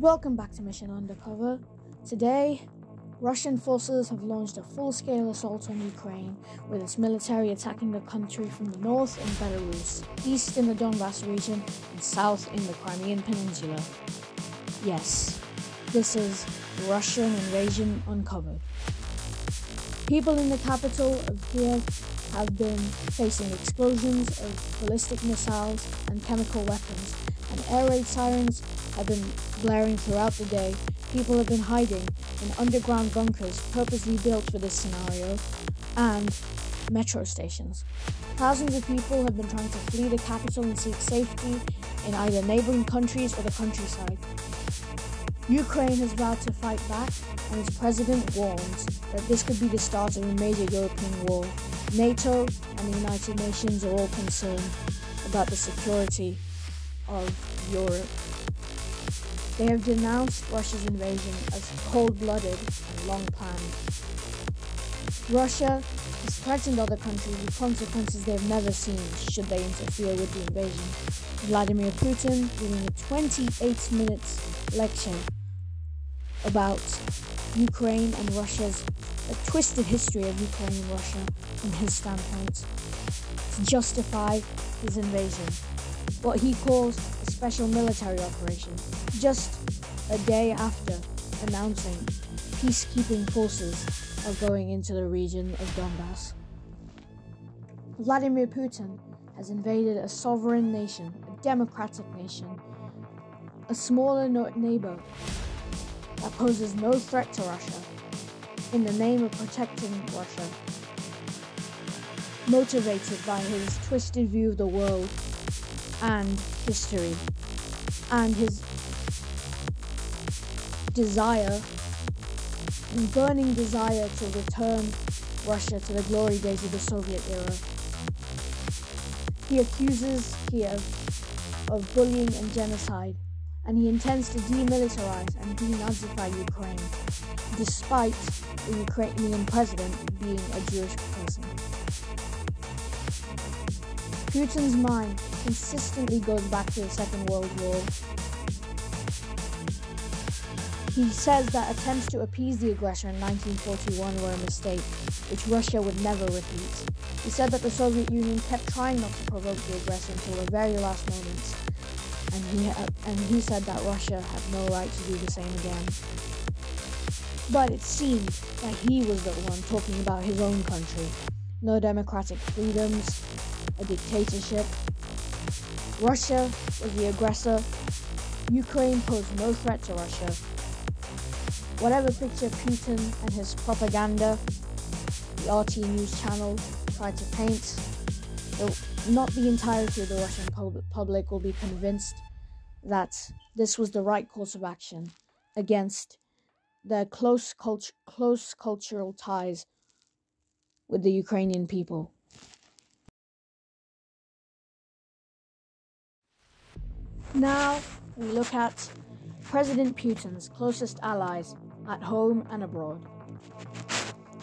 Welcome back to Mission Undercover. Today, Russian forces have launched a full scale assault on Ukraine, with its military attacking the country from the north in Belarus, east in the Donbass region, and south in the Crimean Peninsula. Yes, this is Russian invasion uncovered. People in the capital of Kiev have been facing explosions of ballistic missiles and chemical weapons, and air raid sirens have been blaring throughout the day. People have been hiding in underground bunkers purposely built for this scenario, and metro stations. Thousands of people have been trying to flee the capital and seek safety in either neighboring countries or the countryside. Ukraine has vowed to fight back, and its president warns that this could be the start of a major European war. NATO and the United Nations are all concerned about the security of Europe. They have denounced Russia's invasion as cold blooded and long planned. Russia has threatened other countries with consequences they have never seen should they interfere with the invasion. Vladimir Putin giving a 28 minute lecture about Ukraine and Russia's a twisted history of Ukraine and Russia from his standpoint to justify his invasion, what he calls a special military operation, just a day after announcing peacekeeping forces are going into the region of Donbass. Vladimir Putin has invaded a sovereign nation, a democratic nation, a smaller neighbor that poses no threat to Russia in the name of protecting Russia. Motivated by his twisted view of the world and history, and his desire, burning desire to return Russia to the glory days of the Soviet era. He accuses Kiev of bullying and genocide and he intends to demilitarize and denazify Ukraine, despite the Ukrainian president being a Jewish person. Putin's mind consistently goes back to the Second World War. He says that attempts to appease the aggressor in 1941 were a mistake, which Russia would never repeat. He said that the Soviet Union kept trying not to provoke the aggressor until the very last moments, and he and he said that Russia had no right to do the same again. But it seemed that he was the one talking about his own country. No democratic freedoms, a dictatorship. Russia was the aggressor. Ukraine posed no threat to Russia. Whatever picture Putin and his propaganda, the RT News channel, tried to paint, not the entirety of the Russian pub- public will be convinced that this was the right course of action against their close, cult- close cultural ties with the Ukrainian people. Now we look at President Putin's closest allies at home and abroad.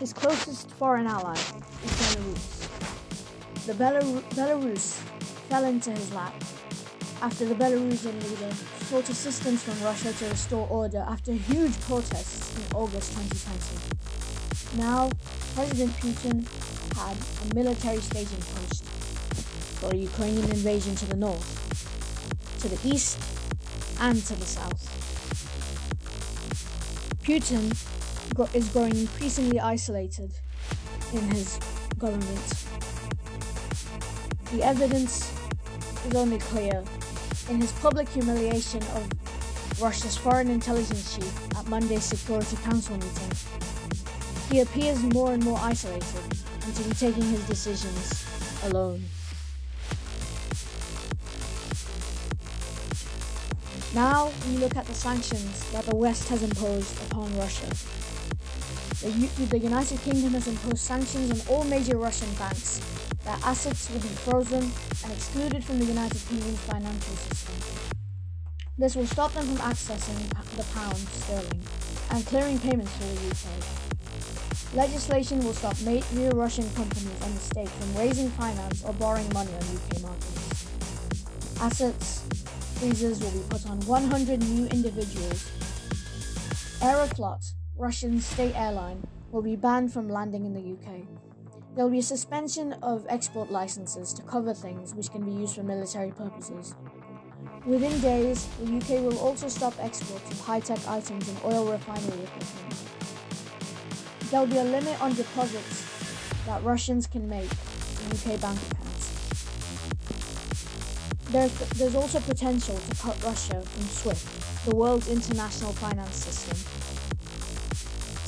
His closest foreign ally is Belarus. The Belar- Belarus fell into his lap after the Belarusian leader sought assistance from Russia to restore order after huge protests in August 2020. Now, President Putin had a military staging post for a Ukrainian invasion to the north, to the east, and to the south. Putin is growing increasingly isolated in his government. The evidence is only clear in his public humiliation of Russia's foreign intelligence chief at Monday's Security Council meeting. He appears more and more isolated and to be taking his decisions alone. Now we look at the sanctions that the West has imposed upon Russia. The, U- the United Kingdom has imposed sanctions on all major Russian banks their assets will be frozen and excluded from the United Kingdom's financial system. This will stop them from accessing the pound sterling and clearing payments to the UK. Legislation will stop major Russian companies and the state from raising finance or borrowing money on UK markets. Assets freezers will be put on 100 new individuals. Aeroflot, Russian state airline, will be banned from landing in the UK. There will be a suspension of export licenses to cover things which can be used for military purposes. Within days, the UK will also stop exports of high tech items and oil refinery equipment. There will be a limit on deposits that Russians can make in UK bank accounts. There's, there's also potential to cut Russia from SWIFT, the world's international finance system.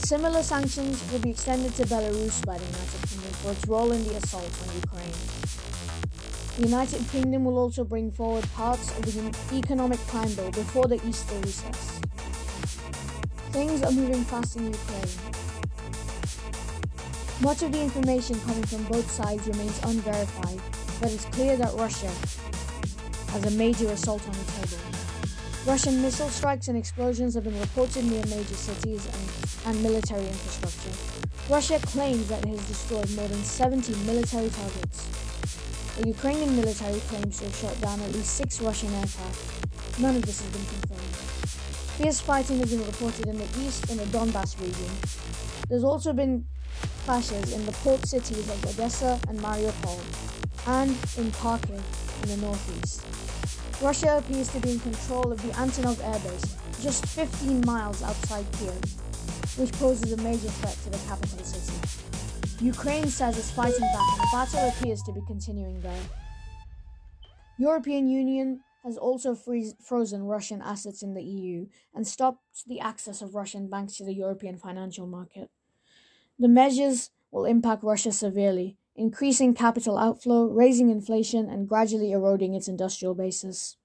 Similar sanctions will be extended to Belarus by the United Kingdom for its role in the assault on Ukraine. The United Kingdom will also bring forward parts of the economic plan bill before the Easter recess. Things are moving fast in Ukraine. Much of the information coming from both sides remains unverified, but it's clear that Russia has a major assault on the table. Russian missile strikes and explosions have been reported near major cities and, and military infrastructure. Russia claims that it has destroyed more than 70 military targets. The Ukrainian military claims to have shot down at least six Russian aircraft. None of this has been confirmed. Fierce fighting has been reported in the east in the Donbass region. There's also been clashes in the port cities of Odessa and Mariupol, and in Kharkiv in the northeast. Russia appears to be in control of the Antonov airbase, just 15 miles outside Kiev, which poses a major threat to the capital city. Ukraine says it's fighting back and the battle appears to be continuing there. European Union has also freeze, frozen Russian assets in the EU and stopped the access of Russian banks to the European financial market. The measures will impact Russia severely, increasing capital outflow, raising inflation, and gradually eroding its industrial basis.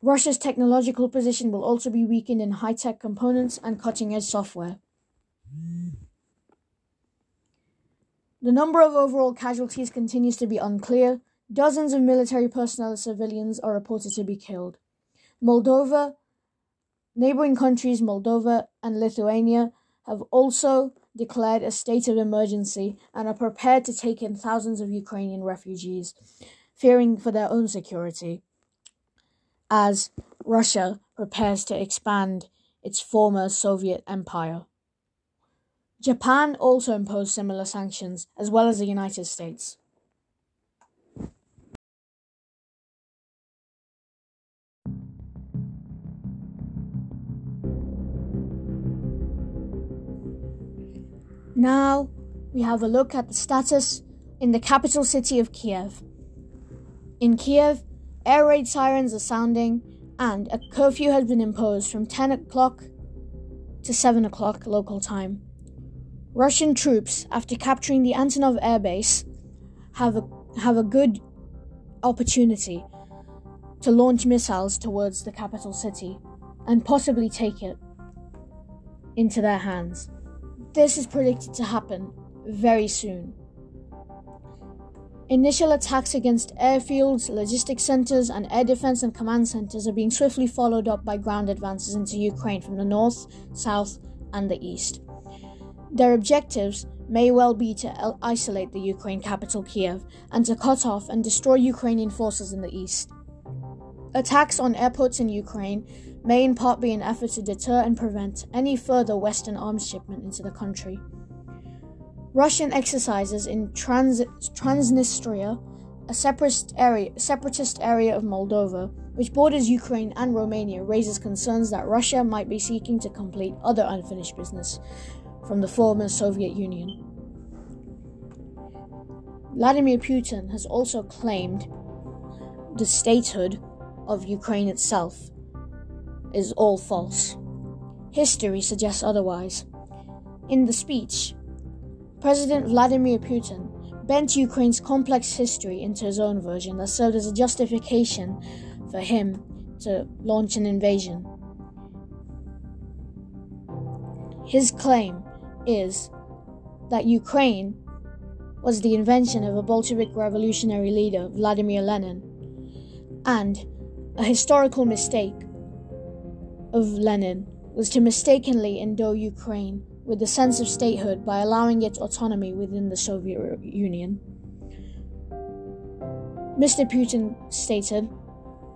Russia's technological position will also be weakened in high tech components and cutting edge software. The number of overall casualties continues to be unclear. Dozens of military personnel and civilians are reported to be killed. Moldova, neighboring countries Moldova and Lithuania, have also declared a state of emergency and are prepared to take in thousands of Ukrainian refugees, fearing for their own security, as Russia prepares to expand its former Soviet empire. Japan also imposed similar sanctions, as well as the United States. Now we have a look at the status in the capital city of Kiev. In Kiev, air raid sirens are sounding and a curfew has been imposed from 10 o'clock to 7 o'clock local time. Russian troops, after capturing the Antonov airbase, have a, have a good opportunity to launch missiles towards the capital city and possibly take it into their hands. This is predicted to happen very soon. Initial attacks against airfields, logistics centers, and air defense and command centers are being swiftly followed up by ground advances into Ukraine from the north, south, and the east. Their objectives may well be to isolate the Ukraine capital Kiev and to cut off and destroy Ukrainian forces in the east. Attacks on airports in Ukraine may in part be an effort to deter and prevent any further Western arms shipment into the country. Russian exercises in Trans- Transnistria, a separatist area, separatist area of Moldova, which borders Ukraine and Romania, raises concerns that Russia might be seeking to complete other unfinished business from the former Soviet Union. Vladimir Putin has also claimed the statehood of Ukraine itself is all false. History suggests otherwise. In the speech, President Vladimir Putin bent Ukraine's complex history into his own version that served as a justification for him to launch an invasion. His claim is that Ukraine was the invention of a Bolshevik revolutionary leader, Vladimir Lenin, and a historical mistake of Lenin was to mistakenly endow Ukraine with a sense of statehood by allowing it autonomy within the Soviet Union. Mr. Putin stated,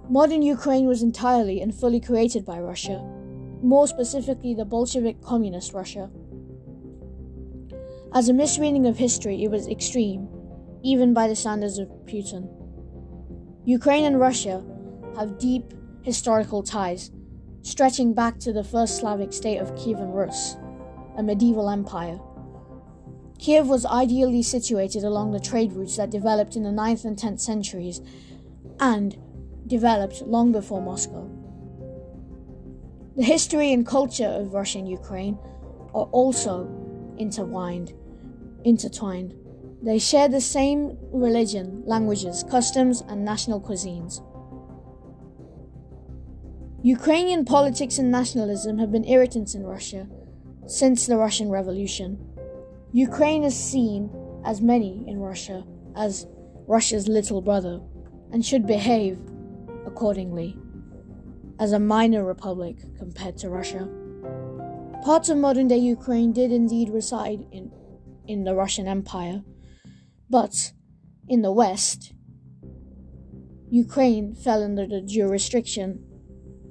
Modern Ukraine was entirely and fully created by Russia, more specifically the Bolshevik Communist Russia. As a misreading of history, it was extreme, even by the standards of Putin. Ukraine and Russia have deep historical ties, stretching back to the first Slavic state of Kievan Rus, a medieval empire. Kiev was ideally situated along the trade routes that developed in the 9th and 10th centuries and developed long before Moscow. The history and culture of Russia and Ukraine are also intertwined. intertwined. They share the same religion, languages, customs, and national cuisines. Ukrainian politics and nationalism have been irritants in Russia since the Russian Revolution. Ukraine is seen, as many in Russia, as Russia's little brother and should behave accordingly as a minor republic compared to Russia. Parts of modern day Ukraine did indeed reside in, in the Russian Empire, but in the West, Ukraine fell under the jurisdiction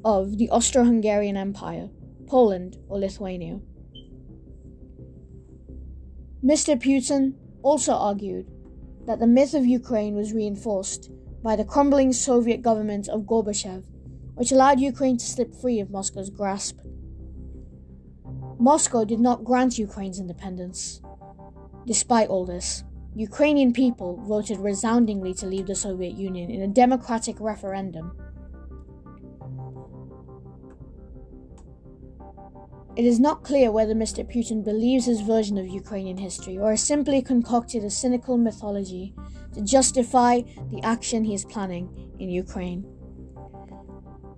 of the Austro Hungarian Empire, Poland, or Lithuania. Mr. Putin also argued that the myth of Ukraine was reinforced by the crumbling Soviet government of Gorbachev, which allowed Ukraine to slip free of Moscow's grasp. Moscow did not grant Ukraine's independence. Despite all this, Ukrainian people voted resoundingly to leave the Soviet Union in a democratic referendum It is not clear whether Mr. Putin believes his version of Ukrainian history or has simply concocted a cynical mythology to justify the action he is planning in Ukraine.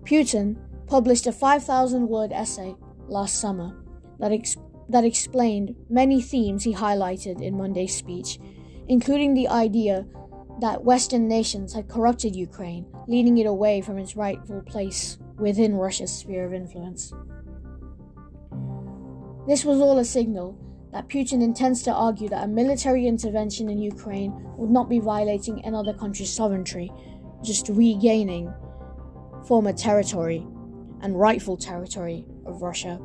Putin published a 5,000 word essay last summer that, ex- that explained many themes he highlighted in Monday's speech, including the idea that Western nations had corrupted Ukraine, leading it away from its rightful place within Russia's sphere of influence. This was all a signal that Putin intends to argue that a military intervention in Ukraine would not be violating another country's sovereignty, just regaining former territory and rightful territory of Russia.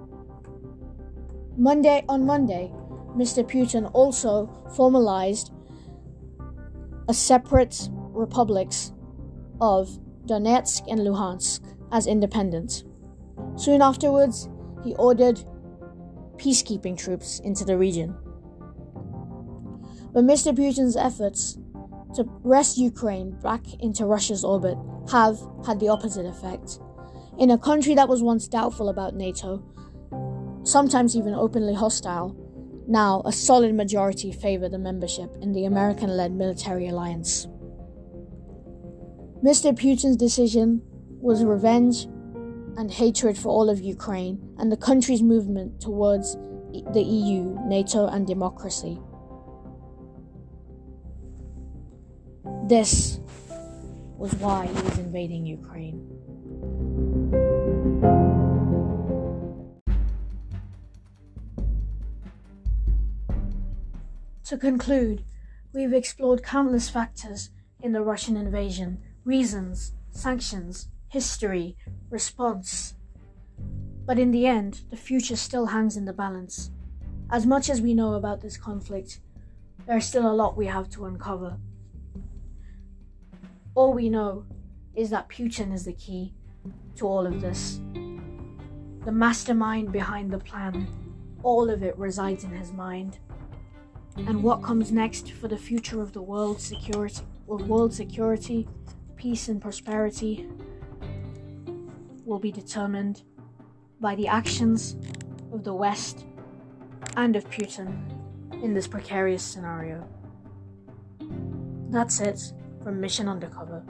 Monday on Monday, Mr. Putin also formalized a separate republics of Donetsk and Luhansk as independent. Soon afterwards, he ordered peacekeeping troops into the region. But Mr. Putin's efforts to wrest Ukraine back into Russia's orbit have had the opposite effect. In a country that was once doubtful about NATO, sometimes even openly hostile, now a solid majority favor the membership in the American led military alliance. Mr. Putin's decision was revenge and hatred for all of Ukraine and the country's movement towards the EU, NATO, and democracy. This was why he was invading Ukraine. To conclude, we've explored countless factors in the Russian invasion, reasons, sanctions, history, response. But in the end, the future still hangs in the balance. As much as we know about this conflict, there's still a lot we have to uncover. All we know is that Putin is the key to all of this. The mastermind behind the plan, all of it resides in his mind. And what comes next for the future of the world security, world security, peace and prosperity will be determined by the actions of the West and of Putin in this precarious scenario. That's it from Mission Undercover.